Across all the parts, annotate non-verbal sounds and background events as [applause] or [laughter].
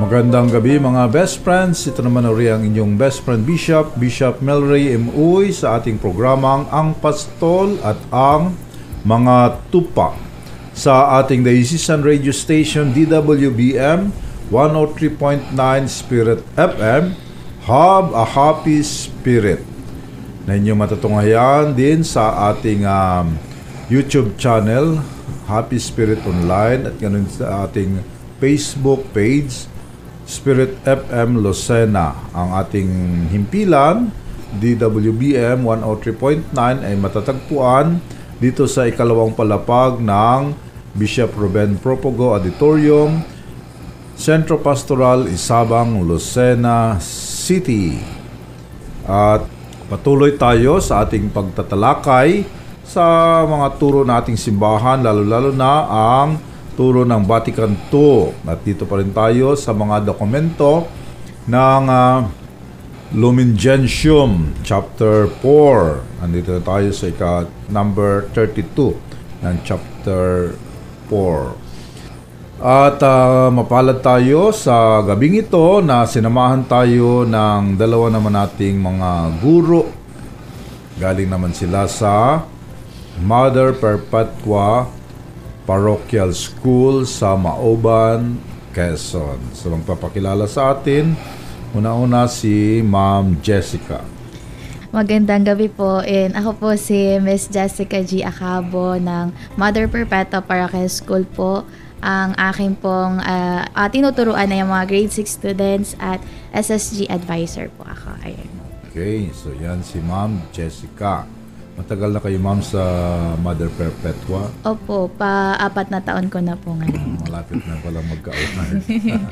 Magandang gabi mga best friends. Ito naman uri ang inyong best friend Bishop, Bishop Melray M. Uy sa ating programang Ang Pastol at ang Mga Tupa sa ating diocesan radio station DWBM 103.9 Spirit FM Have a Happy Spirit na inyong matutunghayan din sa ating um, YouTube channel Happy Spirit Online at ganun sa ating Facebook page Spirit FM Lucena. Ang ating himpilan, DWBM 103.9 ay matatagpuan dito sa ikalawang palapag ng Bishop Ruben Propogo Auditorium, Centro Pastoral Isabang, Lucena City. At patuloy tayo sa ating pagtatalakay sa mga turo nating simbahan, lalo-lalo na ang turo ng Vatican II. At dito pa rin tayo sa mga dokumento ng uh, Lumen Gentium chapter 4. Andito na tayo sa ika number 32 ng chapter 4. At uh, mapalad tayo sa gabing ito na sinamahan tayo ng dalawa naman nating mga guro. Galing naman sila sa Mother Perpetua Parochial School sa Maoban, Quezon. So magpapakilala sa atin, una-una si Ma'am Jessica. Magandang gabi po. And ako po si Miss Jessica G. Acabo ng Mother Perpetua Parochial School po. Ang aking pong uh, uh, tinuturuan ay mga grade 6 students at SSG advisor po ako. Ayun. Okay, so yan si Ma'am Jessica. Matagal na kayo ma'am sa Mother Perpetua? Opo, pa-apat na taon ko na po ngayon. Malapit na pala magka-award.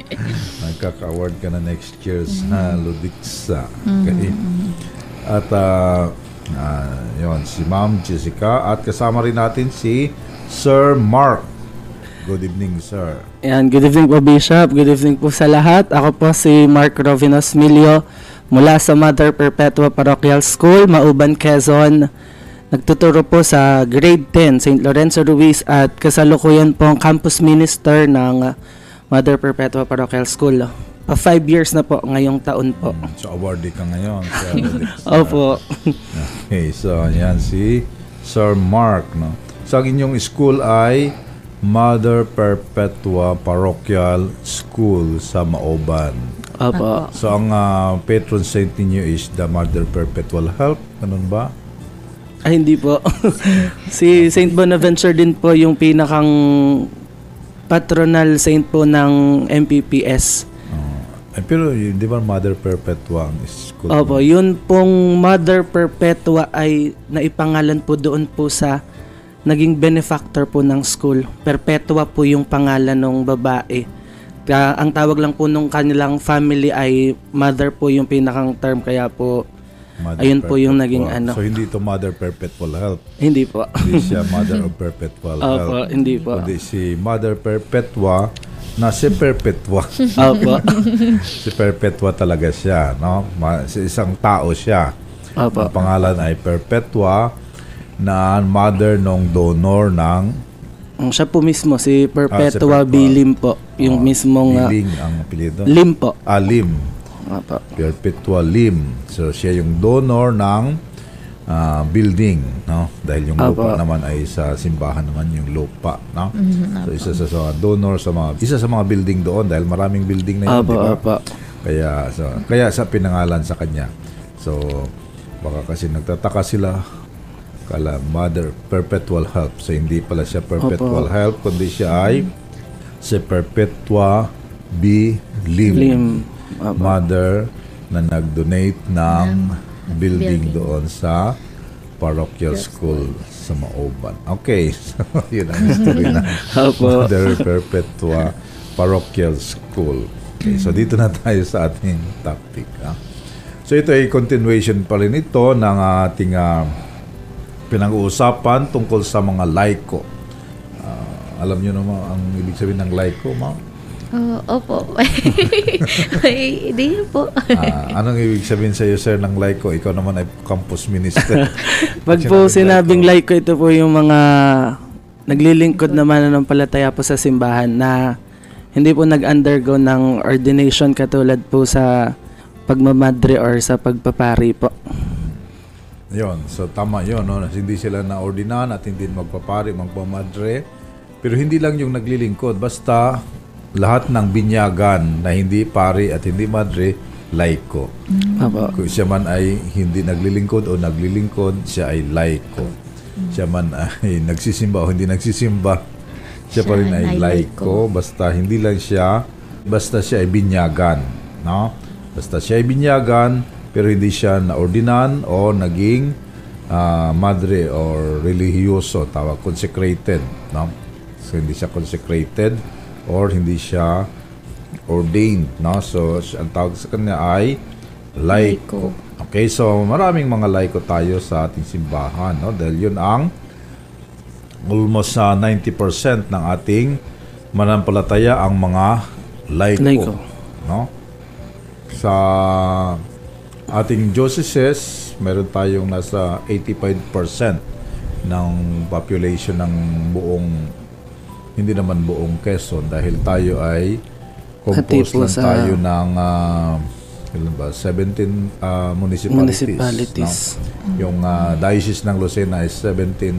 [laughs] Nagkaka-award ka na next year sa Ludixa. Okay. At uh, uh, yun, si Ma'am Jessica at kasama rin natin si Sir Mark. Good evening, sir. Yan, good evening po Bishop, good evening po sa lahat. Ako po si Mark Rovinos Milio mula sa Mother Perpetua Parochial School, Mauban, Quezon. Nagtuturo po sa grade 10 St. Lorenzo Ruiz at kasalukuyan po ang campus minister ng uh, Mother Perpetua Parochial School. Pa 5 years na po ngayong taon po. So awardee ka ngayon. [laughs] Opo. okay, so yan si Sir Mark. No? So ang inyong school ay Mother Perpetua Parochial School sa Maoban. Opo. So ang uh, patron saint ninyo is the Mother Perpetual Help. Ganun ba? Ay, hindi po. [laughs] si Saint Bonaventure din po yung pinakang patronal saint po ng MPPS. Uh, eh, pero di ba Mother Perpetua ang school? Opo, yun pong Mother Perpetua ay naipangalan po doon po sa naging benefactor po ng school. Perpetua po yung pangalan ng babae. Kaya, ang tawag lang po nung kanilang family ay mother po yung pinakang term kaya po Mother ayun po yung Perpetua. naging ano. So hindi ito Mother Perpetual Help. Hindi po. Hindi siya Mother of Perpetual Help. Opo, hindi po. Kundi si Mother Perpetua na si Perpetua. [laughs] Opo. [laughs] si Perpetua talaga siya, no? Ma- si isang tao siya. Opo. Ang pangalan ay Perpetua na mother nung donor ng siya po mismo, si Perpetua. Perpetua B. Lim po. Yung oh, mismong... ah, Liling ang apelyido. Lim po. Ah, Lim. Opo. Perpetua Lim. So siya yung donor ng ah, building, no? Dahil yung lupa Apo. naman ay sa simbahan naman yung lupa, no? Mhm, So isa sa, sa donor sa mga isa sa mga building doon dahil maraming building na yun, Opo, di ba? opo. Kaya so kaya sa pinangalan sa kanya. So baka kasi nagtataka sila kala Mother Perpetual Help. So hindi pala siya Perpetual Opo. Help kundi siya ay si Perpetua B. Lim. Lim. Opo. Mother na nag-donate ng building building. doon sa parochial school sa Maoban. Okay, [laughs] so yun ang history na [laughs] Opo. Mother Perpetua Parochial School. Okay, so dito na tayo sa ating topic. Ha? So ito ay continuation pa rin ito ng ating ah, pinag-uusapan tungkol sa mga laiko. Ah, alam niyo naman ang ibig sabihin ng laiko, ma'am? Oh, opo. [laughs] Ay, Hindi po. Ah, anong ibig sabihin sa iyo, sir, ng laiko? Ikaw naman ay campus minister. [laughs] Pag po sinabing like ko, ito po yung mga naglilingkod naman ng palataya po sa simbahan na hindi po nag-undergo ng ordination katulad po sa pagmamadre or sa pagpapari po. Yon, so tama yon, no? Hindi sila na ordinan at hindi magpapari, magpamadre. Pero hindi lang yung naglilingkod, basta lahat ng binyagan na hindi pari at hindi madre, laiko. Opo. Kung siya man ay hindi naglilingkod o naglilingkod, siya ay laiko. Siya man ay [laughs] nagsisimba o hindi nagsisimba, siya pa rin Siya ay ay laiko. Basta hindi lang siya, basta siya ay binyagan. No? Basta siya ay binyagan, pero hindi siya naordinan o naging ah, madre or religyoso, tawag consecrated. No? So hindi siya consecrated or hindi siya ordained. No? So ang tawag sa kanya ay laiko. Okay, so maraming mga laiko tayo sa ating simbahan. No? Dahil yun ang almost sa 90% ng ating manampalataya ang mga laiko. Laiko. No? Sa ating dioceses, meron tayong nasa 85% ng population ng buong hindi naman buong Quezon dahil tayo ay composed po lang sa- tayo ng ah, ilan ba 17 ah, municipalities. Municipalities. no? Yung ah, diocese ng Lucena is 17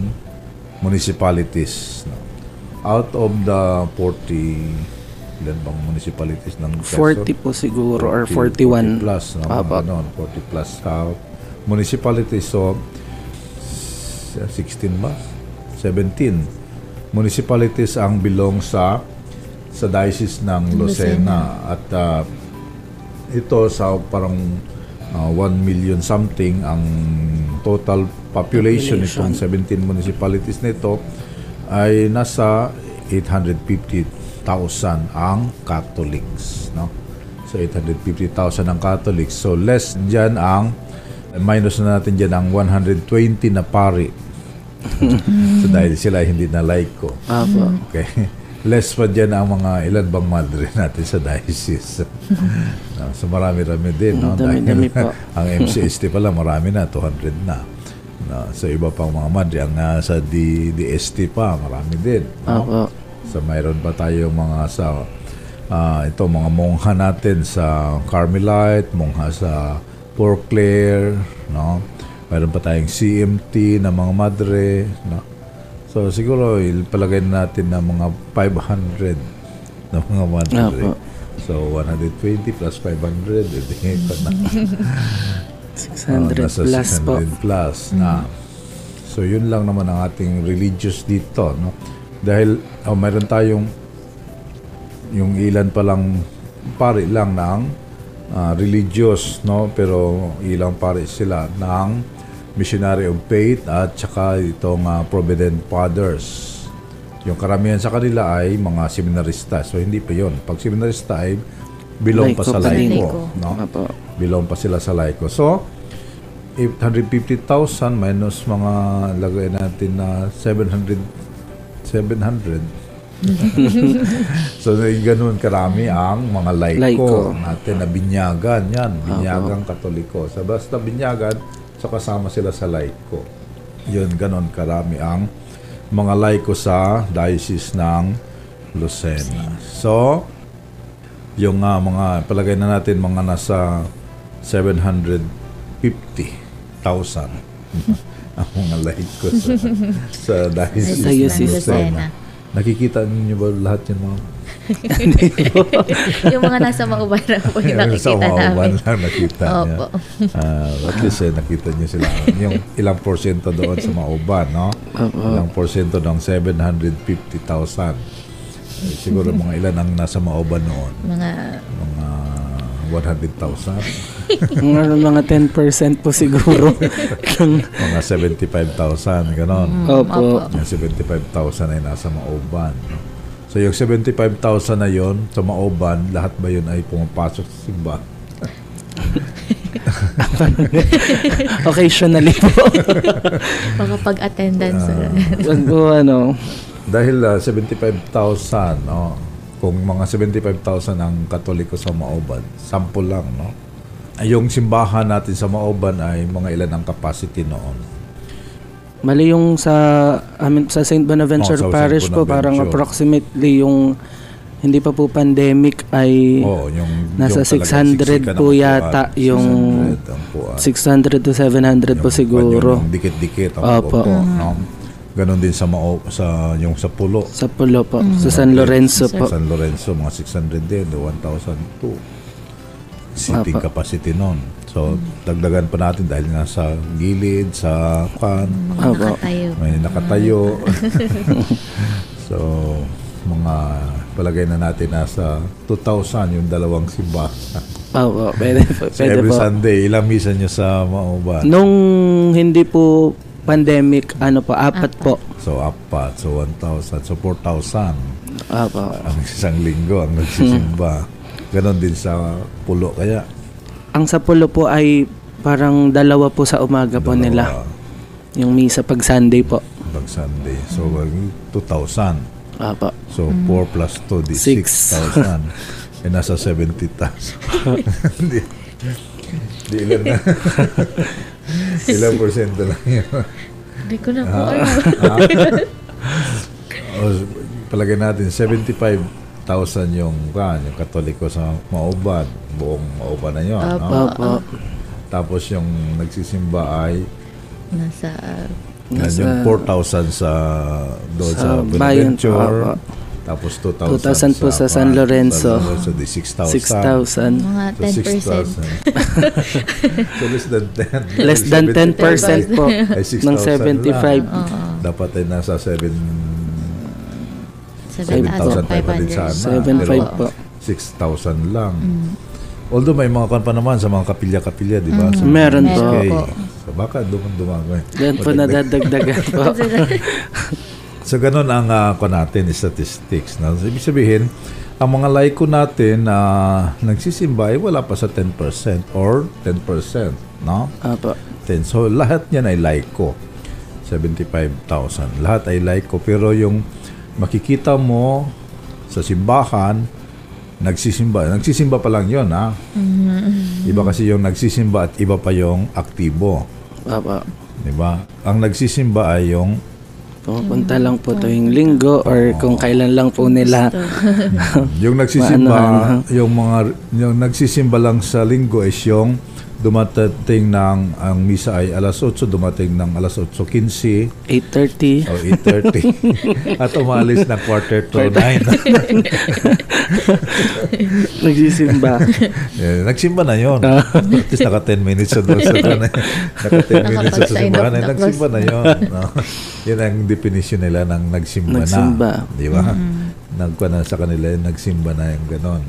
municipalities. no? Out of the 40 ilan bang municipalities ng Quezon? 40 po siguro or 40 41. plus, no? Apo. Ganon, 40 plus uh, municipalities. So, s- 16 ba? 17 municipalities ang belong sa sa diocese ng Lucena. At uh, ito sa parang uh, 1 million something ang total population, Population. nitong 17 municipalities nito ay nasa 850,000 ang Catholics no? So 850,000 ang Catholics. So less diyan ang minus na natin diyan ang 120 na pari so dahil sila hindi na laiko Opo. Okay. [laughs] Less pa dyan ang mga ilan bang madre [laughs] natin sa diocese. no, so marami-rami din. No? Dami-dami Dahil po. [laughs] ang MCST pala marami na, 200 na. No, so iba pang mga madre. Ang nasa D, DST pa, marami din. No? Opo. So mayroon pa tayong mga sa ah, ito mga mongha natin sa Carmelite, mongha sa Port Clare, no? Mayroon pa tayong CMT na mga madre, no? So siguro ilpalagay na natin na mga 500 na mga madre. Opo. So 120 plus 500, edi [laughs] pa na. 600 Oh, nasa plus po. 600 plus na. So yun lang naman ang ating religious dito, no? Dahil oh, mayroon tayong yung ilan pa lang pare lang ng ah, religious, no? Pero ilang pare sila ng missionary of faith at saka itong ah, provident fathers. Yung karamihan sa kanila ay mga seminarista. So hindi pa yon. Pag seminarista ay belong pa Laiko sa pa laiko, no? Opo. belong pa sila sa Laiko. So, 850,000 minus mga lagay natin na 700 700 [laughs] so ganun karami ang mga laiko, Laiko. natin na binyagan yan binyagang katoliko so basta binyagan so kasama sila sa laiko yun ganun karami ang mga laiko sa diocese ng Lucena. So yung ah, mga palagay na natin mga nasa 750,000 [laughs] ang mga laiko sa, sa Sa ng diocese. Ng Lucena. Nakikita niyo ba lahat yung mga [laughs] yung mga nasa mauban na po yung sa nakikita Mauban namin. lang nakita niya. Opo. Ah, at least eh, nakita niyo sila. Yung ilang porsyento doon sa Mauban, no? Opo. Ilang porsyento ng 750,000. Eh, siguro mga ilan ang nasa Mauban noon. Mga Mga 100,000. [laughs] mga, mga 10% po siguro. [laughs] ng, mga 75,000, ganon. opo. Opo. Yung 75,000 ay nasa Maoban. No? So yung 75,000 na yon sa Maoban, lahat ba yun ay pumapasok sa simbahan? [laughs] Occasionally po. [laughs] Baka pag-attendance. Wag po ano. Dahil ah, 75,000, no? kung mga 75,000 ang katoliko sa Maoban, sample lang, no? Ay, Yung simbahan natin sa Maoban ay mga ilan ang capacity noon. Mali yung sa amin sa St. Bonaventure Oh, sa St. Parish po Bonaventure. parang approximately yung hindi pa po pandemic ay Oo, yung nasa yung talagang 600 siksikan po yata yung 600 ang upuan. 600 to 700 po Yung siguro Yung dikit-dikit ang Opo. upo, no? Ganon din sa mao, sa yung sa pulo. sa pulo po, sa San Lorenzo Sa po. San Lorenzo, mga 600 din, 1,002. Seating Opo. capacity nun. So, dagdagan pa natin dahil nga sa gilid, sa kan, Mga Opo. nakatayo. may nakatayo. [laughs] so, mga palagay na natin nasa 2,000 yung dalawang simba. Opo, [laughs] pwede po. So, Pwede every po. Sunday, ilang misa nyo sa Mauban? Nung hindi po pandemic, ano po, apat po. So, apat. So, 1,000. So, 4,000 Opo. ang isang linggo ang nagsisimba. Ganon din sa pulo kaya. Ang sa pulo po ay parang dalawa po sa umaga po nila. Dalawa Yung misa pag Sunday po. Pag Sunday. So, 2,000. Opo. So, 4 plus 2, di Six. 6,000. [laughs] eh, nasa 70,000. Di, di ilan na. [laughs] ilang porsyento lang yun. Hindi ko na po Ah. alam. o, palagay natin, 75,000 yung, kan, yung katoliko sa Mauban. Buong Mauban na yun. Opo. No? Opo. Tapos yung nagsisimba ay Nasa, Nasa- yung 4,000 sa doon sa, Sa Bonaventure. Tapos 2,000, 2,000 po sa San Juan, Lorenzo. San Lorenzo, di 6,000. 6,000. mga So, 10%. 6,000. [laughs] so, less than 10. Less than 10% po Ay, 6,000 ng 75. Oo. Dapat ay nasa 7 7,500. 7,500 sana. 7,500 po. 6,000 lang. Mm. Although may mga kan pa naman sa mga kapilya-kapilya, di ba? Meron po. SK. Meron po. So, baka doon dumagay. Yan po nadadagdagan po. [laughs] So ganun ang uh, natin, statistics. No? So, ibig sabihin, ang mga laiko natin na nagsisimba ay wala pa sa 10% or 10%. No? Opo. 10. So lahat yan ay laiko. 75,000. Lahat ay laiko. Pero yung makikita mo sa simbahan, nagsisimba. Nagsisimba pa lang yun, ha? Iba kasi yung nagsisimba at iba pa yung aktibo. Opo. Di ba? Ang nagsisimba ay yung Pumupunta lang po tuwing linggo or kung kailan lang po nila. [laughs] Yung nagsisimba, yung mga yung nagsisimba lang sa linggo is yung dumating ng ang misa ay alas 8, dumating ng alas 8:15 8.30. o 8:30 at umalis ng quarter to 9. [laughs] Nagsisimba. Eh, nagsimba na yon. At least naka 10 minutes sa doon sa [laughs] doon. Naka 10 minutes sa simbahan. of Eh, nagsimba na yon. No? Yan ang definition nila ng nagsimba, Nagsimba. na. Di ba? Nagkuha na sa kanila yung nagsimba na yung ganon.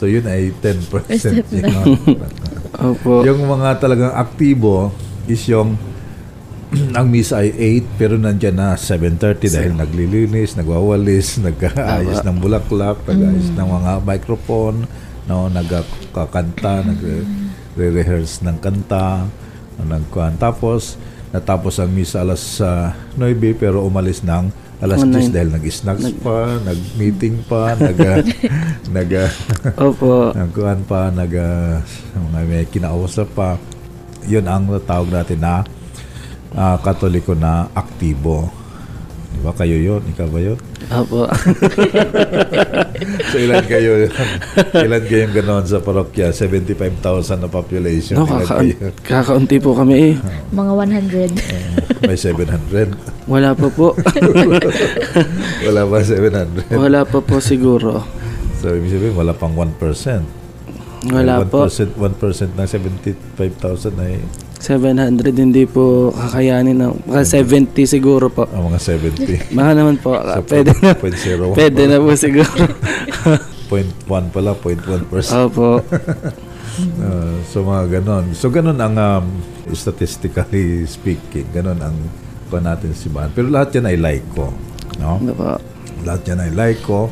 So yun ay 10% yun. [laughs] Opo. yung mga talagang aktibo is yung [clears throat] ang misa ay 8 pero nandyan na 7.30 dahil naglilinis, nagwawalis, [laughs] nag-aayos ng bulaklak, nag-aayos ng mga microphone, no, nagkakanta, nagre-rehearse ng kanta, nagkuhan. Tapos, natapos ang misa alas uh, 9 pero umalis ng alas Oh, 10 nine. dahil nag-snacks pa, nag-meeting pa, [laughs] nag, nag, Opo. nagkuhan pa, nag, uh, mga may kinausap pa. Yun ang tawag natin na ah, katoliko na aktibo. Di ba kayo yun? Ikaw ba yun? Opo. [laughs] So ilan kayo? [laughs] ilan kayong ganon sa parokya? 75,000 na population. No, ilan kaka- kayo? kakaunti po kami eh. Mga 100. [laughs] May 700. Wala pa po. Wala ba 700? Wala pa po siguro. So ibig sabihin, wala pang 1%. Wala 1%, po. 1% ng 75,000 ay 700 hindi po kakayanin ng mga 70 siguro po. ah, mga 70. Baka naman po. So, [laughs] pwede na. 0.01 Pwede na po siguro. [laughs] 0.1 pala, 0.1%. Opo. Uh, [laughs] so mga ganon. So ganon ang um, statistically speaking, ganon ang pa natin si Ban. Pero lahat yan ay laiko. No? Opo. Lahat yan ay laiko.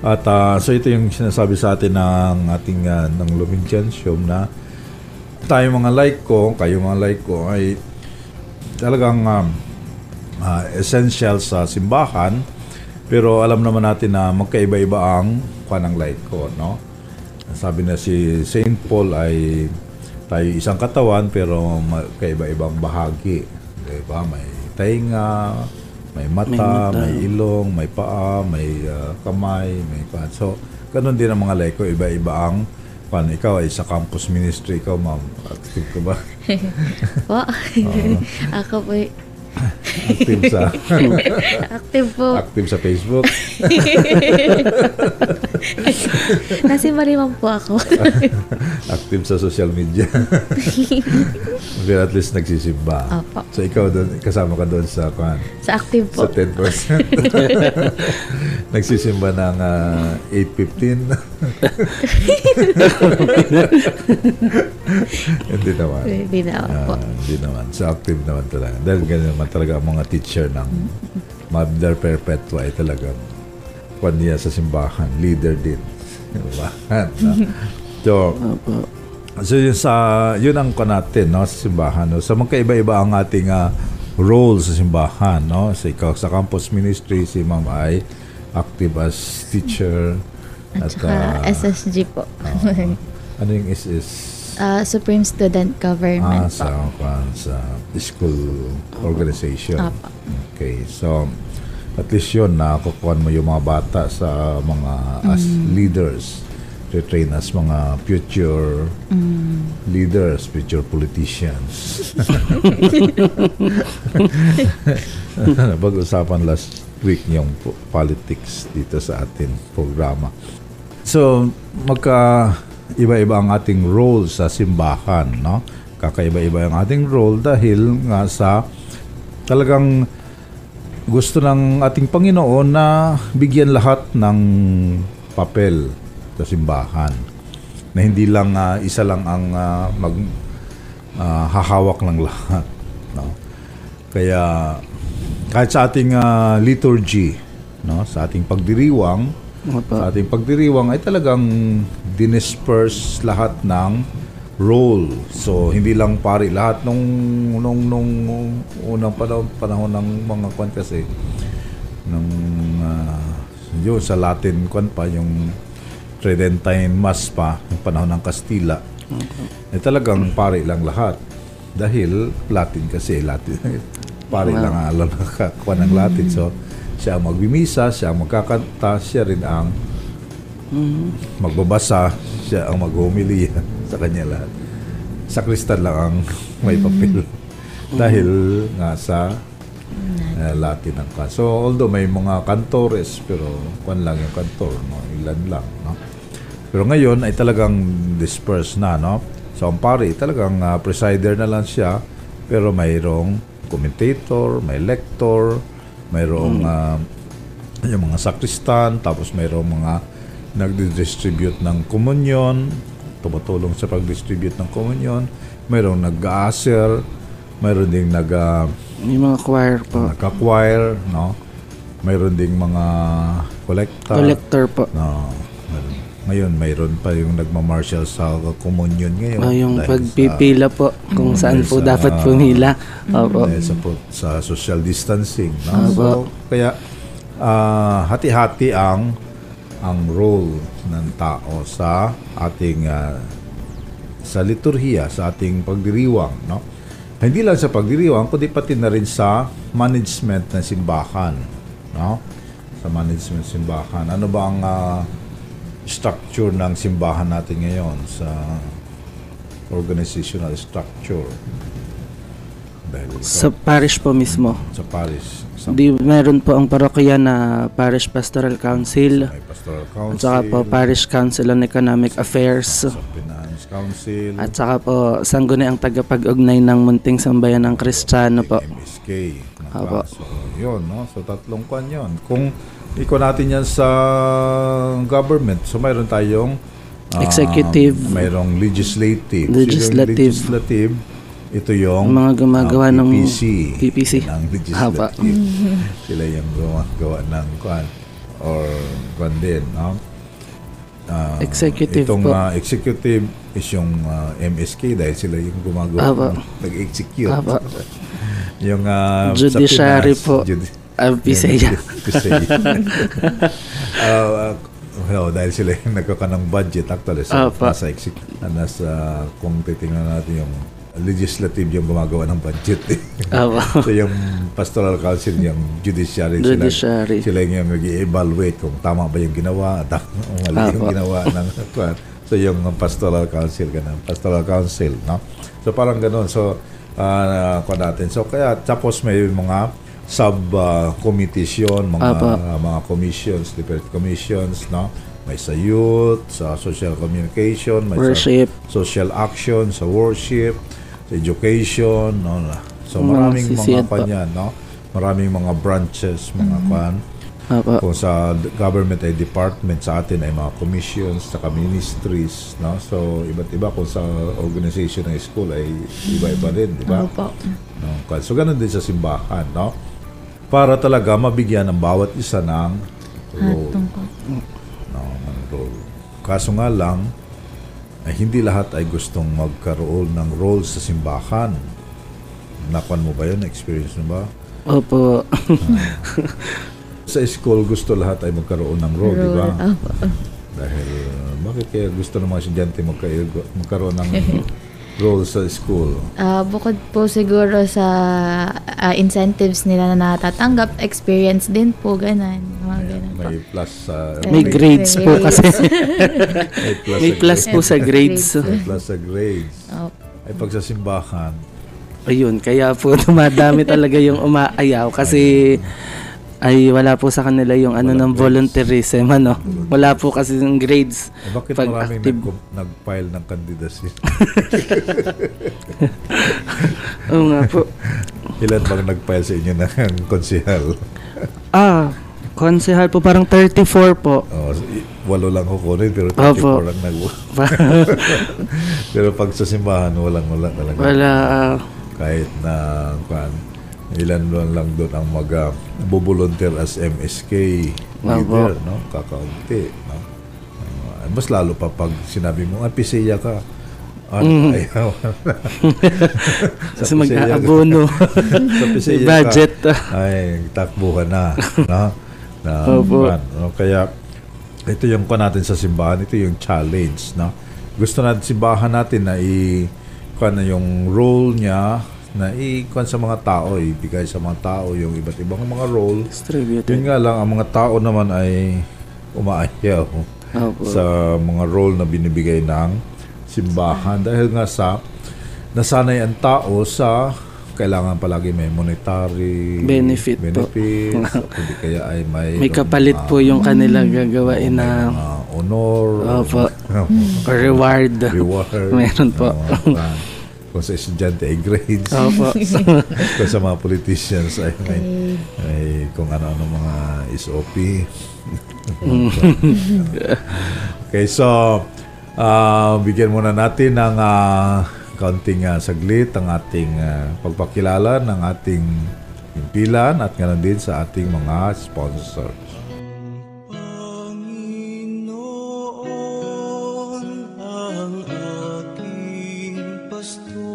At ah, so ito yung sinasabi sa atin ng ating uh, ng Lumintiansium na tayo mga laiko, kayo mga laiko ay talagang um, ah, essential sa simbahan pero alam naman natin na magkaiba-iba ang kwan ng laiko, no? Sabi na si Saint Paul ay tayo isang katawan pero magkaiba-ibang bahagi. Di ba? May tainga, May mata, May may, ilong, may paa, may ah, kamay, may kuan. So, ganun din ang mga leko. Iba-iba ang kuan. Ikaw ay sa campus ministry. Ikaw, ma'am, active ka ba? [laughs] Po. [laughs] Ako po, active sa [laughs] active po. active sa Facebook? [laughs] Nasi Marimang po ako. [laughs] active sa social media. Pero at least nagsisimba. Opo. So ikaw doon, kasama ka doon sa kuan. Sa active po. Sa 10%. Nagsisimba ng ah, 8.15. Hindi naman. Hindi na po. Ah, hindi naman. So active naman talaga. Dahil ganyan naman talaga ang mga teacher ng Mother Perpetua ay talagang kwan niya sa simbahan. Leader din. Simbahan. no? so. So yun sa yun ang ko natin no sa simbahan no. Sa magkaiba-iba ang ating ah, role sa simbahan no. Sa ikaw sa campus ministry si Ma'am ay active as teacher At saka ah, SSG po. ano yung SS Ah, Supreme Student ah, Government po. sa kwan, sa school organization. Apo. Okay. So at least yun nakukuhan mo yung mga bata sa mga as leaders to train as mga future leaders, future politicians. [laughs] Pag-usapan last week yung po- politics dito sa ating programa. So, magka iba-iba ang ating role sa simbahan, no? Kakaiba-iba ang ating role dahil nga sa talagang gusto ng ating Panginoon na bigyan lahat ng papel sa simbahan. Na hindi lang ah, isa lang ang ah, mag ah, hahawak ng lahat, no? Kaya kahit sa ating ah, liturgy, no, sa ating pagdiriwang, sa ating pagdiriwang ay talagang dinisperse lahat ng role. So hindi lang pari lahat nung nung nung unang panahon, panahon ng mga kwan kasi nung ah, yun sa Latin kwan pa yung Tridentine Mass pa yung panahon ng Kastila. Eh talagang pari lang lahat dahil Latin kasi Latin [laughs] pari lang ang alam nakakuha ng Latin so siya ang magbimisa, siya ang magkakanta, siya rin ang magbabasa, siya ang maghumili sa kanya lahat. Sakristan lang ang may papel. Dahil nga sa uh, Latin ang ka. So, although may mga kantores, pero kwan lang yung kantor, no? ilan lang. No? Pero ngayon ay talagang dispersed na. No? So, ang pari, talagang uh, presider na lang siya, pero mayroong commentator, may lector, mayroong ah, yung mga sakristan, tapos mayroong mga nagdi-distribute ng komunyon, tumutulong sa pag-distribute ng komunyon, mayroong nag-aaser, mayroon ding nag ah, Yung mga choir po. nagka-choir, no? Mayroon ding mga collector. Collector po. No. Meron. Ngayon, mayroon pa yung nagma-martial sa komunyon ngayon. Ah, yung pagpipila po kung saan po sa- dapat pumila. Opo. dahil sa, po- sa social distancing. No? Opo. So, kaya ah, hati-hati ang ang role ng tao sa ating ah, sa liturhiya, sa ating pagdiriwang, no? Hindi lang sa pagdiriwang, kundi pati na rin sa management ng simbahan, no? Sa management ng simbahan. Ano ba ang ah, structure ng simbahan natin ngayon sa organizational structure? Dahil Sa parish po mismo. sa parish, sa Di, meron po ang parokya na Parish Pastoral Council. may pastoral At council, saka po Parish Council on Economic Affairs. sa finance council, At saka po sangguni ang tagapag-ugnay ng munting sambayan ng Kristiyano po. MSK. Apo. So, yun, no? So, tatlong kwan yun. Kung iko natin yan sa government, so mayroon tayong ah, Executive. mayroong legislative. So, yung Legislative. legislative, ito yung Ang mga gumagawa ah, ng PPC. Ang legislative. [laughs] Sila yung gumagawa ng kwan or kwan din, no? Ah, Executive itong po. ah, executive is yung ah, MSK dahil sila yung gumagawa Apo. ng- nag-execute. Apo. [laughs] Yung sa Judiciary Pinas, po. judi- Bisaya. [laughs] Pisaya. Ah, well, dahil sila yung nagkaka ng budget actually sa Apo. nasa exec, nasa kung titingnan natin yung legislative yung gumagawa ng budget. Eh. [laughs] Opo. so yung pastoral council, yung judiciary, Judiciary. sila, sila yung nag-evaluate kung tama ba yung ginawa, [laughs] at mali yung Apo. ginawa ng. [laughs] So yung pastoral council, ganun. Pastoral council, no? So parang ganun. So, uh, natin. So kaya, tapos may mga sub-committees yun, mga, Apo. mga commissions, different commissions, no? May sa youth, sa social communication, may Worship. sa social action, sa worship, sa education, no? So Mga maraming mga sisiyad pa. kanya, no? Maraming mga branches, mga kwan. Opo. Kung sa government ay department, sa atin ay mga commissions, saka ministries, no? So iba't iba kung sa organization ng school ay iba-iba din, di ba? Opo. No? So ganun din sa simbahan, no? Para talaga mabigyan ng bawat isa ng role. Hatong ko. No, ng role. Kaso nga lang, ay hindi lahat ay gustong magkaroon ng role sa simbahan. Nakuan mo ba yun? Experience mo ba? Opo. [laughs] Sa school, gusto lahat ay magkaroon ng role, di ba? Opo. Dahil, uh, bakit kaya gusto ng mga estudyante magka- magkaroon ng role sa school? Ah, bukod po siguro sa ah, incentives nila na natatanggap, experience din po, ganun. Mga. May plus sa... May grades po kasi. may plus, May sa plus grades. po sa grades. May plus sa grades. Opo. Ay pag sa simbahan, Ayun, kaya po [laughs] dumadami talaga yung umaayaw kasi ay wala po sa kanila yung ano Walang ng grades. volunteerism ano. Wala po kasi yung grades. eh, bakit Pag maraming active. nag- nag-file ng candidacy? [laughs] Oo nga po. Ilan bang nag-file sa inyo ng konsehal? Ah, konsehal po parang 34 po. Oh, walo lang kukunin pero 34 Opo. lang nag [laughs] [laughs] Pero pag sa simbahan, walang wala talaga. wala ah, Kahit na kwan, ilan lang, lang doon ang mag uh, volunteer as MSK leader, no? Kakaunti, no? Uh, mas lalo pa pag sinabi mo, ah, PCya ka. Ah, Mm. [laughs] ayaw. kasi mag-aabono. sa budget. ka, ay, takbo ka na. no? Na Opo. no? Kaya, ito yung pa natin sa simbahan, ito yung challenge, no? Gusto natin simbahan natin na i kwan na yung role niya na i kwan sa mga tao, ibigay sa mga tao yung iba't ibang mga role. Distributed. Yun nga lang, ang mga tao naman ay umaayaw Opo. sa mga role na binibigay ng simbahan dahil nga sa nasanay ang tao sa kailangan palagi may monetary Benefit po. benefits, [laughs] o kundi kaya ay may May kapalit mga- po yung kanilang may gagawain na mga honor Opo. [laughs] or reward. reward [laughs] Meron po. mga pan. kung sa estudyante ay grades Opo. kung sa mga politicians ay may, Okay. ay kung ano-ano mga SOP okay so ah, bigyan muna natin ng ah, kaunting ah, saglit ang ating ah, pagpakilala ng ating pimpilan at ganoon din sa ating mga sponsors. Panginoon ang aking pastol,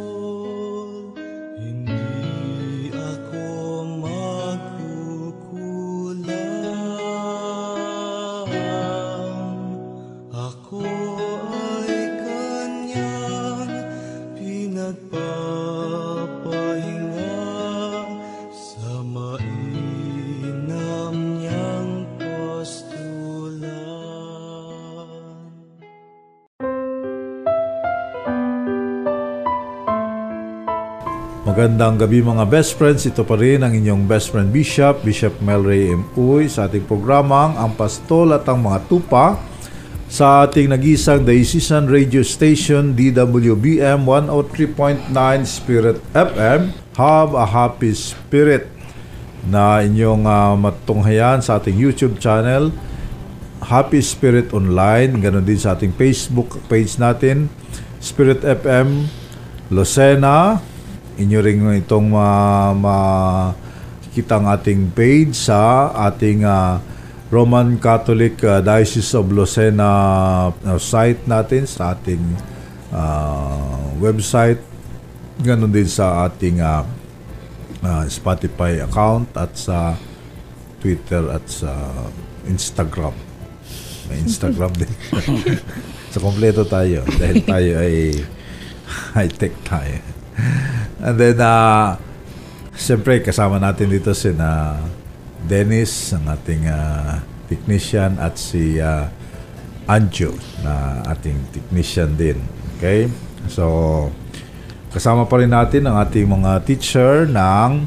Magandang gabi mga best friends. Ito pa rin ang inyong best friend Bishop, Bishop Melray M. Uy sa ating programang Ang Pastol at ang Mga Tupa sa ating nag-isang diocesan radio station DWBM 103.9 Spirit FM. Have a happy spirit na inyong ah, matunghayan sa ating YouTube channel Happy Spirit Online. Ganon din sa ating Facebook page natin Spirit FM Lucena. Inyo rin itong ma, makikita ang ating page sa ating ah, Roman Catholic ah, Diocese of Lucena ah, site natin sa ating ah, website. Ganon din sa ating ah, ah, Spotify account at sa Twitter at sa Instagram. May Instagram din. [laughs] so, kompleto tayo dahil tayo ay high-tech tayo. [laughs] And then, uh, siyempre, kasama natin dito si na Dennis, ang ating ah, technician, at si uh, Anjo, na ating technician din. Okay? So, kasama pa rin natin ang ating mga teacher ng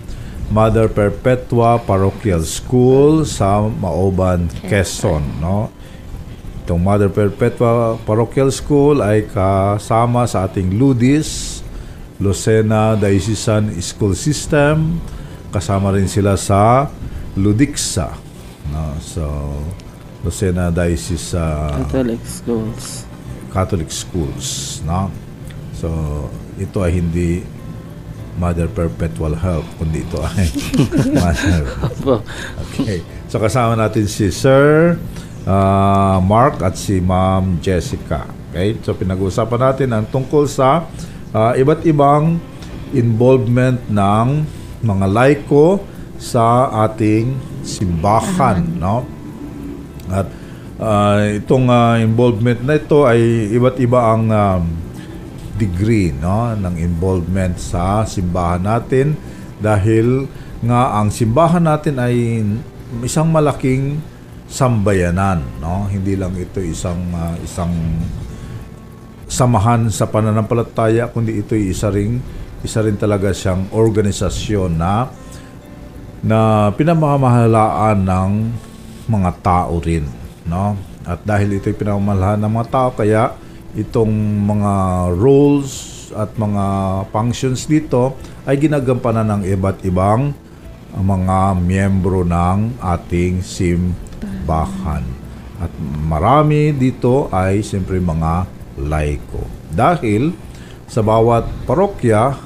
Mother Perpetua Parochial School sa Maoban, Quezon. No? Itong Mother Perpetua Parochial School ay kasama sa ating LUDIS, Lucena Diocesan School System. Kasama rin sila sa Ludixa. No? So, Lucena Diocese uh, Catholic schools. Catholic Schools. No? So, ito ay hindi Mother Perpetual Help, kundi ito ay [laughs] Mother. Okay. So kasama natin si Sir ah, Mark at si Ma'am Jessica. Okay? So pinag-uusapan natin ang tungkol sa ah, iba't ibang involvement ng mga laiko sa ating simbahan, no? At ah, itong ah, involvement na ito ay iba't iba ang um, degree no? Ng involvement sa simbahan natin. Dahil nga ang simbahan natin ay isang malaking sambayanan no? Hindi lang ito isang ah, isang samahan sa pananampalataya kundi ito ay isa ring isa rin talaga siyang organisasyon na na pinamamahalaan ng mga tao rin no at dahil ito ay pinamamahalaan ng mga tao kaya itong mga roles at mga functions dito ay ginagampanan ng iba't ibang mga miyembro ng ating simbahan. At marami dito ay siyempre mga laiko. Dahil sa bawat parokya,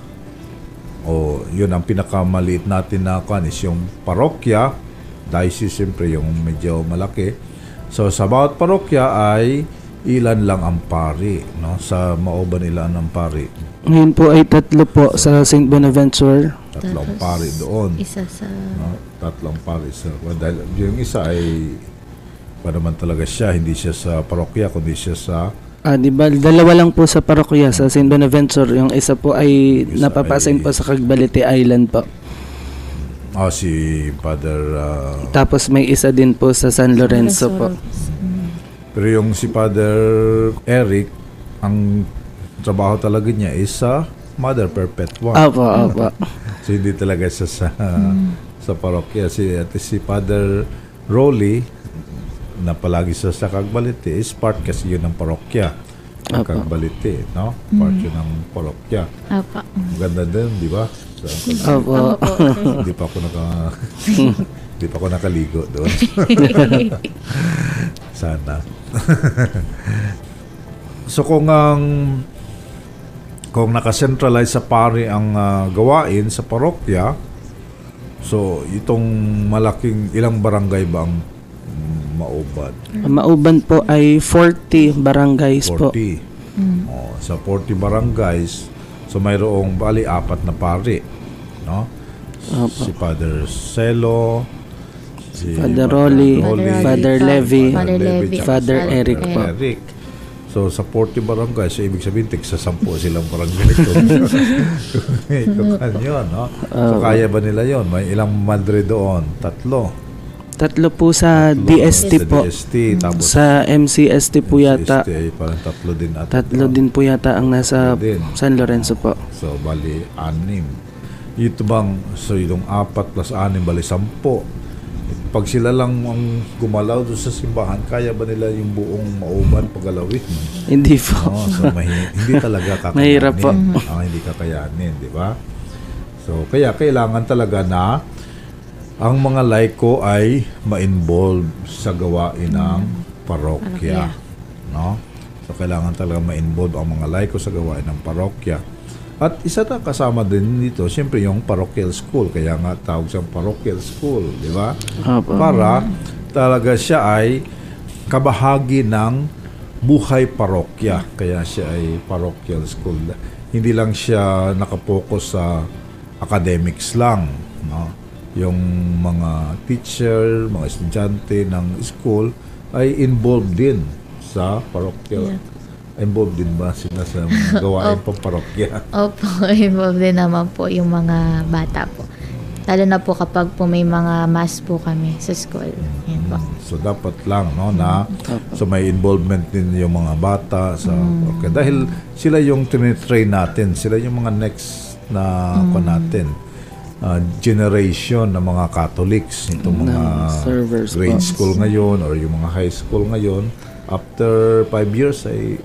o yun ang pinakamaliit natin na kan is yung parokya, diocese siyempre yung medyo malaki. So sa bawat parokya ay ilan lang ang pari, no? Sa Maoban ilan ang pari? Ngayon po ay tatlo po sa St. Bonaventure. Tatlong Tapos, pari doon. Isa sa... No? Tatlong pari sa well, dahil yung isa ay pa naman talaga siya, hindi siya sa parokya, kundi siya sa Ah, di ba? Dalawa lang po sa parokya sa St. Bonaventure. Yung isa po ay Isa napapasign ay- po sa Cagbalite Island po. oh, si Father ah, Tapos may isa din po sa San Lorenzo po. Mm. pero yung si Father Eric ang trabaho talaga niya is sa Mother Perpetua. Opo, opo. So hindi talaga siya sa sa parokya si at si Father Rolly na palagi sa sa Cagbalite is part kasi yun ng parokya. Ang Apo. Cagbalite, no? Part yun ng parokya. Apa. Ang Ganda din, di ba? So, Opo. Opo. [laughs] hindi pa ako naka [laughs] hindi pa ako nakaligo doon. [laughs] Sana. so kung ang kung nakacentralize sa pari ang ah, gawain sa parokya, so itong malaking ilang barangay ba ang mm, maubad? Mauban po ay 40 barangays po. 40. Oh, sa 40 barangays, so mayroong bali apat na pari, no? Opo. Si Father Celo, si Father Rolly, Father Levy, Father Levy, tsaka Father si Eric po. Eric. So sa 40 barangay, so ibig sabihin tig sa 10 silang barangay ito. ito yun, no? So kaya ba nila yon? May ilang madre doon? Tatlo. Tatlo po sa DST Sa po. DST, tapos Sa MCST po yata. Ay parang tatlo din at Tatlo din po yata ang nasa Tatlo din. San Lorenzo po. So, bali, anim. Ito bang, so yung apat plus anim, bali, sampo. Pag sila lang ang gumalaw doon sa simbahan, kaya ba nila yung buong mauban pagalawin? Hindi po. No, so mahi- [laughs] hindi talaga kakayanin. Mahirap po. Ah, hindi kakayanin, di ba? So, kaya kailangan talaga na ang mga laiko ay ma-involve sa gawain ng parokya. No? So, kailangan talaga ma-involve ang mga laiko sa gawain ng parokya. At isa na kasama din dito, siyempre yung parochial school. Kaya nga tawag siyang parochial school, di ba? Para talaga siya ay kabahagi ng buhay parokya. Kaya siya ay parochial school. Hindi lang siya nakapokus sa academics lang. No? Yung mga teacher, mga estudyante ng school ay involved din sa parochial Yeah. involved din ba sila sa mga [laughs] gawain pamparokya? Opo, [laughs] involved din naman po yung mga bata po. Lalo na po kapag po may mga mass po kami sa school. Yan po. So dapat lang no na so may involvement din yung mga bata sa okay. dahil sila yung tinitrain natin, sila yung mga next na ko natin uh, generation ng mga Catholics itong mga servers grade po. school ngayon or yung mga high school ngayon after five years ay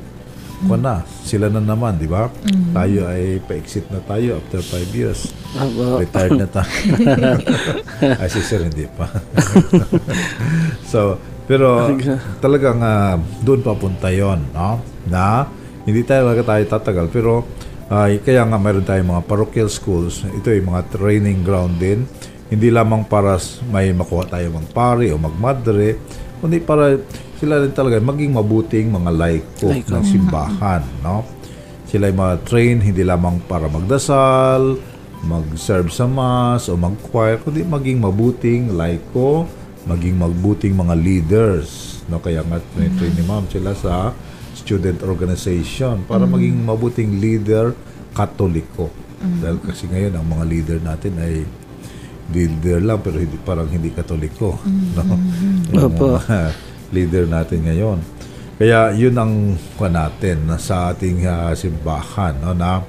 ko na sila na naman di ba tayo ay pa-exit na tayo after five years Opo. Retired na tayo. [laughs] Ay, si Sir, hindi pa. [laughs] so, pero [laughs] talagang ah, doon papunta yon no? Na hindi tayo talaga tayo tatagal. Pero ay kaya nga mayroon tayong mga parochial schools. Ito yung mga training ground din. Hindi lamang para may makuha tayo magpari o magmadre, kundi para sila rin talaga maging mabuting mga laiko Laiko. ng simbahan, [laughs] no? Sila ay ma-train hindi lamang para magdasal, mag-serve sa mass o mag-choir, kundi maging mabuting laiko, maging mabuting mga leaders. No? Kaya nga train ni ma'am sila sa student organization para maging mabuting leader katoliko. Dahil kasi ngayon ang mga leader natin ay leader lang pero hindi parang hindi katoliko. [laughs] No? Yung Opo. mga [laughs] leader natin ngayon. Kaya yun ang kuha natin na sa ating ah, simbahan no, na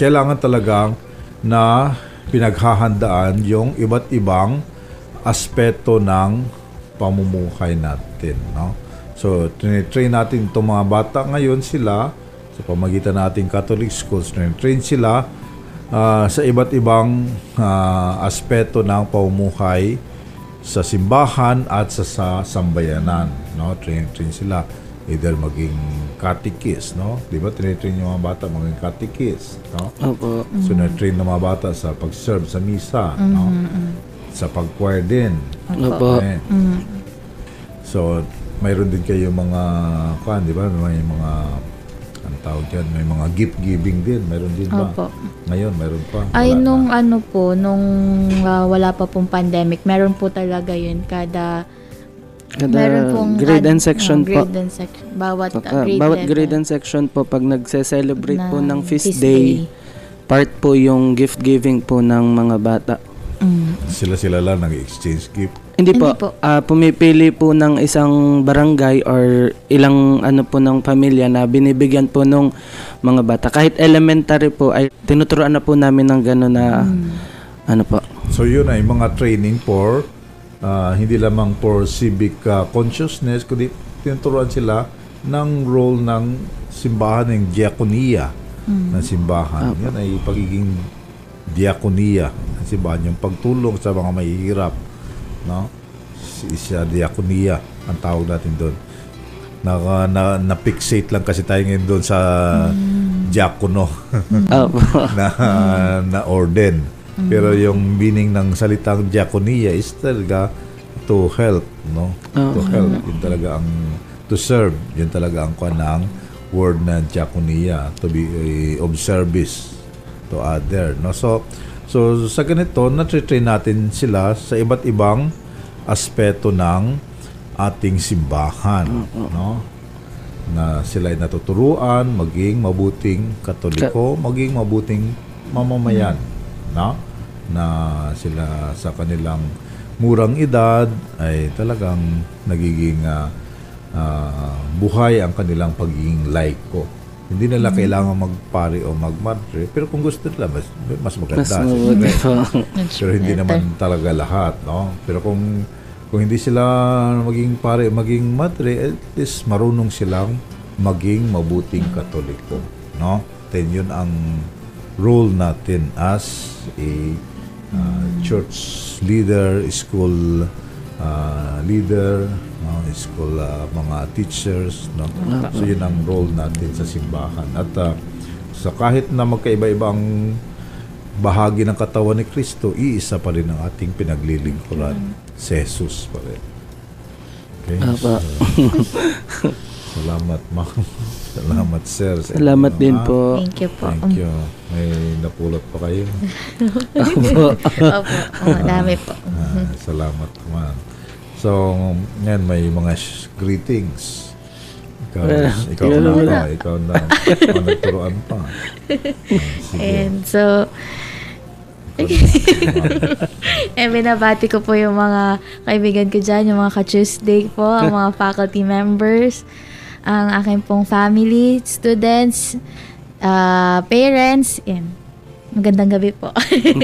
kailangan talagang na pinaghahandaan yung iba't ibang aspeto ng pamumuhay natin. No? So, train natin itong mga bata ngayon sila sa pamagitan nating Catholic schools, train sila ah, sa iba't ibang ah, aspeto ng pamumuhay sa simbahan at sa, sa sambayanan. No? Train, train sila either maging catechist, no? Di ba? Train yung mga bata maging catechist, no? Opo. So, na-train ng mga bata sa pag-serve sa misa, no? Sa pag-choir din. Opo. Eh. So, mayroon din kayo mga, kan, di ba? May mga, ang tawag dyan, may mga gift giving din. Mayroon din ba? Opo. Ngayon, mayroon pa. Ay, Wala nung na. ano po, nung ah, wala pa pong pandemic, meron po talaga yun kada Kada meron pong grade and section oh, po. grade and sec- bawat ah, grade bawat level grade and section po pag nagse-celebrate po ng feast, feast day, part po yung gift giving po ng mga bata. Mm. Sila-sila lang nag-exchange gift. Hindi po, Hindi po. ah, pumipili po ng isang barangay or ilang ano po ng pamilya na binibigyan po ng mga bata. Kahit elementary po ay tinuturuan na po namin ng gano'n na ano po. So yun ay mga training for ah, hindi lamang for civic ah, consciousness kundi tinuturuan sila ng role ng simbahan ng diakonia ng simbahan. Yan ay pagiging diakonia ng simbahan yung pagtulong sa mga mahihirap, no? Si- Siya diakonia ang tawag natin doon. Na, na, na-fixate lang kasi tayo ngayon doon sa diakono. [laughs] Opo. [laughs] na na orden. Pero yung meaning ng salitang diakonia is talaga to help, no? To help. Yun talaga ang to serve. Yun talaga ang kuha ng word na diakonia to be eh, of service to other, no? So so sa ganito, na-train natin sila sa iba't ibang aspeto ng ating simbahan, no? na sila ay natuturuan maging mabuting katoliko, maging mabuting mamamayan, no? Na sila sa kanilang murang edad ay talagang nagiging ah, ah, buhay ang kanilang pagiging laiko. Hindi nila kailangan magpari o magmadre, pero kung gusto nila, mas, mas maganda. Mas mabuti po. Pero hindi naman talaga lahat, no? Pero kung kung hindi sila maging pare, maging madre, at least marunong silang maging mabuting katoliko, no? Then yun ang role natin as a uh, church leader, school uh, leader, no? school uh, mga teachers, no? So yun ang role natin sa simbahan. At uh, sa kahit na magkaiba-iba ang bahagi ng katawan ni Kristo, iisa pa rin ang ating pinaglilingkuran. Si Jesus pa rin. Okay? Opo. So, salamat, ma'am. [laughs] Salamat, sir. sa Salamat din po. Thank you po. Thank you. May napulot pa kayo. [laughs] [laughs] Opo. Opo, oh, dami po. Ah, salamat naman. So, ngayon may mga sh- greetings. Ikaw, Well, ikaw yun na, naman pa, ikaw na, [laughs] ikaw nagturuan pa. Sige. And so, eh, binabati ko po yung mga kaibigan ko dyan, yung mga ka-Tuesday po, ang mga faculty members, ang aking pong family, students, uh, parents, and magandang gabi po.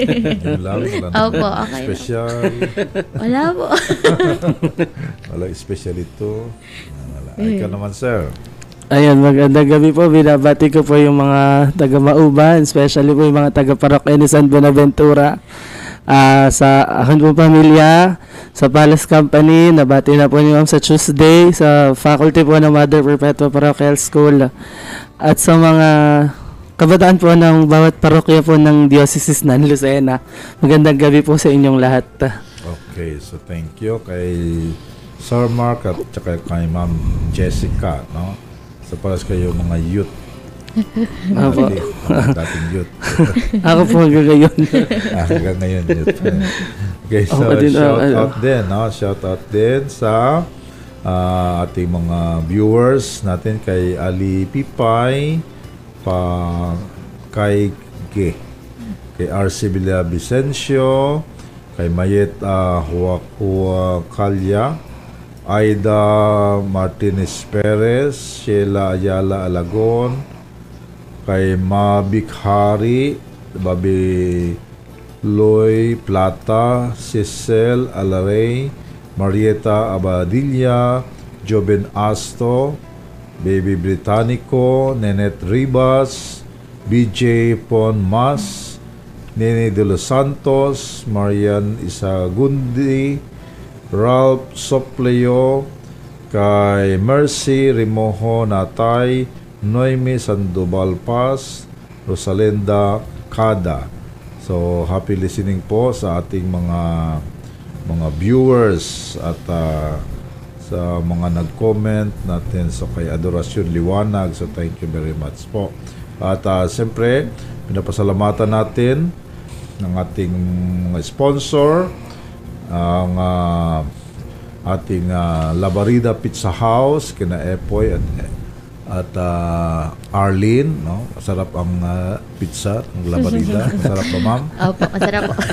[laughs] Lang, wala Opo, okay lang. Special. Wala po. [laughs] Wala special ito. Wala. Ikaw naman, sir. Ayun, magandang gabi po. Binabati ko po yung mga taga Mauban, especially po yung mga taga Parokya ni San Buenaventura. Ah, sa akin po pamilya, sa Palace Company, nabati na po niyo ma'am sa Tuesday, sa faculty po ng Mother Perpetua Parochial School. At sa mga kabataan po ng bawat parokya po ng Diocese ng Lucena. Magandang gabi po sa inyong lahat. Okay, so thank you kay Sir Mark at saka kay Ma'am Jessica, no? So paras kayo mga youth. Mga dating youth. [laughs] Ako po hanggang ngayon. [laughs] ah, hanggang ngayon youth. [laughs] Okay, so Ako din, shout ah, out din, no? Shout out din sa ah, ating mga viewers natin kay Ali Pipay, pa kay G, kay RC Villa Vicencio, kay Mayet uh, Huakua Kalya, Aida Martinez Perez, Sheila Ayala Alagon, kay Mabik Hari, Babi Loy Plata, Cecil Alaray, Marieta Abadilla, Joben Asto, Baby Britannico, Nenet Ribas, BJ Pon Mas, Nene de los Santos, Marian Isagundi, Ralph Sopleo, kay Mercy Rimojo Natay, Noemi Sandoval Paz, Rosalinda Kada. So, happy listening po sa ating mga mga viewers at ah, sa mga nag-comment natin so kay Adorasyon Liwanag. So, thank you very much po. At ah, siyempre, pinapasalamatan natin ng ating mga sponsor, ang ah, ating ah, Labarida Pizza House, kina Epoy at at ah, Arlene, no? Masarap ang ah, pizza ng Labarida. [laughs] Masarap ba, ma'am? Opo, masarap po. [laughs]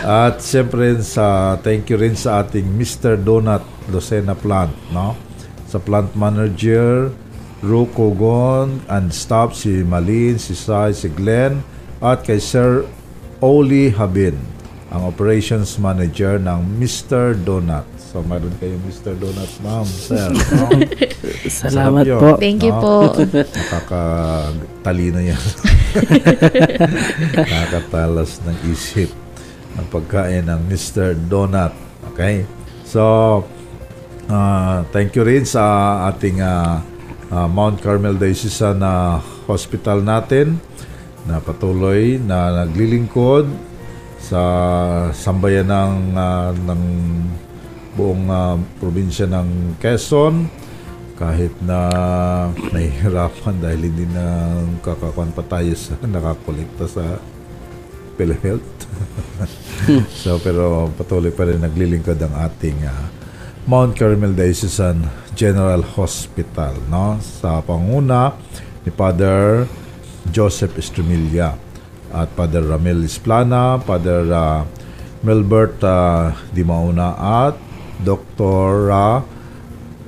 At siyempre sa thank you rin sa ating Mr. Donut Lucena Plant, no? Sa plant manager Ruko Gon and staff si Malin, si Sai, si Glenn at kay Sir Oli Habin, ang operations manager ng Mr. Donut. So mayroon kayong Mr. Donut, ma'am, sir. No? [laughs] Salamat Sarap yun, po. Thank you no? po. Nakakatalino yan. [laughs] Nakakatalas ng isip ang pagkain ng Mr. Donut. Okay? So, ah, thank you rin sa ating ah, ah, Mount Carmel Diocesan na hospital natin na patuloy na naglilingkod sa sambayan ng, ah, ng buong ah, probinsya ng Quezon kahit na nahihirapan [laughs] dahil hindi na kakakuan pa tayo sa [laughs] nakakolekta sa PhilHealth. [laughs] so pero patuloy pa rin naglilingkod ang ating ah, Mount Carmel Diocesan General Hospital no sa panguna ni Father Joseph Estremilla at Father Ramel Isplana, Father ah, Melbert ah, Di Mauna at Dr. ah,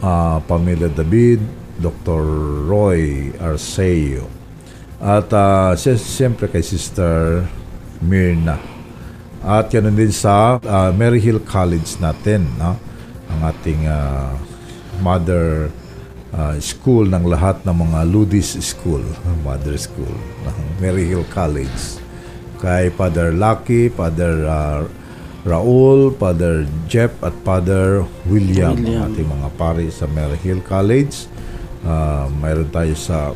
ah, Pamela David, Dr. Roy Arceo. At uh, siyempre kay Sister Mirna. At ganun din sa ah, Mary Hill College natin, no? ang ating ah, mother ah, school ng lahat ng mga Ludis School, [laughs] mother school ng Mary Hill College. Kay Father Lucky, Father ah, Raul, Father Jeff at Father William, William. ating mga pari sa Mary Hill College. Ah, mayroon tayo sa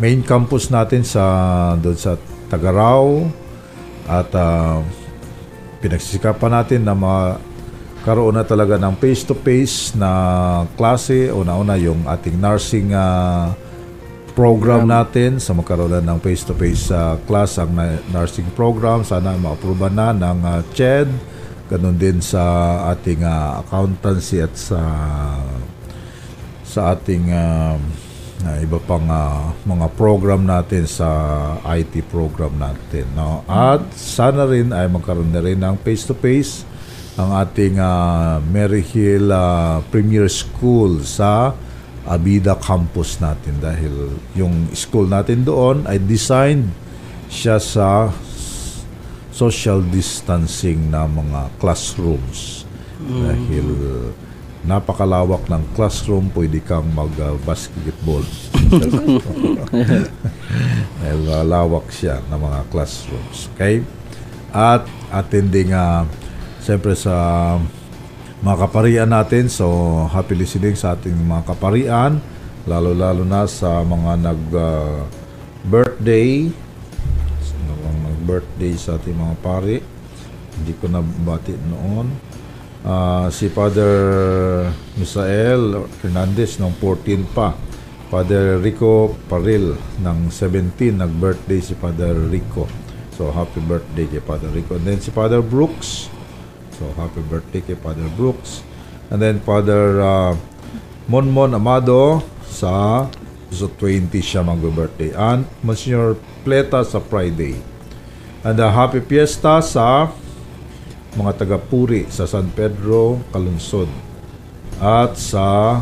main campus natin sa doon sa Tagaraw at ah, pinagsisikapan natin na magkaroon na talaga ng face-to-face na klase. Una-una yung ating nursing ah, program natin sa magkaroon ng face-to-face sa class ang nursing program. Sana ma-approve na ng ah, CHED. Ganun din sa ating ah, accountancy at sa sa ating um, uh, iba pang uh, mga program natin sa IT program natin. No? At sana rin ay magkaroon na rin ng face-to-face ang ating uh, Mary Hill uh, Premier School sa Abida campus natin dahil yung school natin doon ay designed siya sa social distancing na mga classrooms. Dahil uh, napakalawak ng classroom pwede kang mag-basketball. [laughs] Dahil malawak siya ng mga classrooms. Okay? At attending uh, siyempre sa mga kaparian natin. So happy listening sa ating mga kaparian lalo-lalo na sa mga nag uh, birthday nag birthday sa ating mga pari? Hindi ko nabati noon. Uh, si Father Misael Hernandez ng 14 pa. Father Rico Paril ng 17 nag-birthday si Father Rico. So happy birthday kay Father Rico. And then si Father Brooks so happy birthday kay Father Brooks and then Father uh, Monmon Amado sa so 20 siya mag-birthday and Monsignor Pleta sa Friday and a happy fiesta sa mga taga-puri sa San Pedro, Kalunsod at sa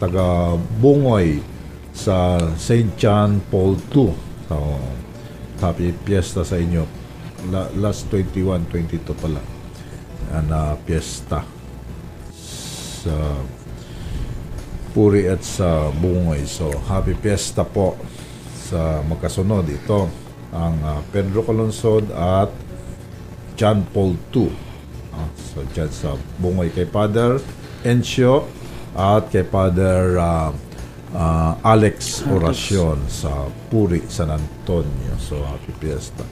taga-bungoy sa St. John Paul II. So, happy fiesta sa inyo. La, last 21, 22 pala. Ana fiesta sa Puri at sa Bungoy. So, happy fiesta po sa magkasunod. Ito ang uh, Pedro Kalunsod at John Paul II. Uh, so, dyan sa Bungoy kay Father Encio at kay Father uh, uh, Alex Oracion sa Puri, San Antonio. So, happy fiesta.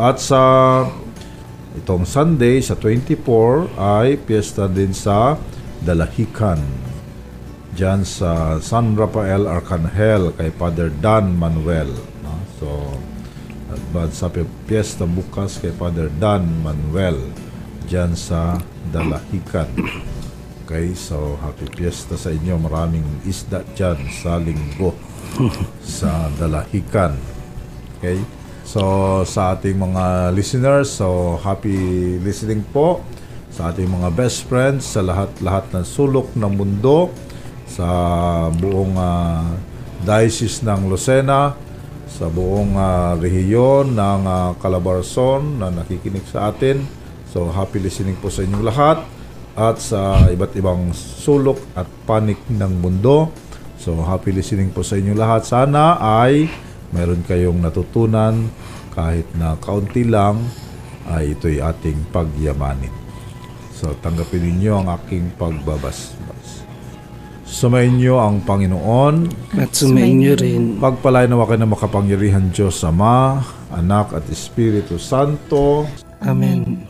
At sa itong Sunday, sa 24, ay fiesta din sa Dalahican. Diyan sa San Rafael Arcangel kay Father Dan Manuel. No? So, bad sa fiesta bukas kay Father Dan Manuel diyan sa Dalahican. Okay, so happy fiesta sa inyo. Maraming isda dyan sa linggo [laughs] sa Dalahican. Okay? So, sa ating mga listeners, so happy listening po sa ating mga best friends sa lahat-lahat ng sulok ng mundo sa buong uh, diocese ng Lucena, sa buong uh, rehiyon ng uh, Calabarzon na nakikinig sa atin. So, happy listening po sa inyong lahat at sa iba't ibang sulok at panik ng mundo. So, happy listening po sa inyong lahat. Sana ay meron kayong natutunan kahit na kaunti lang ay ito'y ating pagyamanin. So, tanggapin ninyo ang aking pagbabasbas. Sumayin niyo ang Panginoon. At sumayin niyo rin. Pagpalain nawa kayo ng makapangyarihan Diyos Ama, Anak at Espiritu Santo. Amen.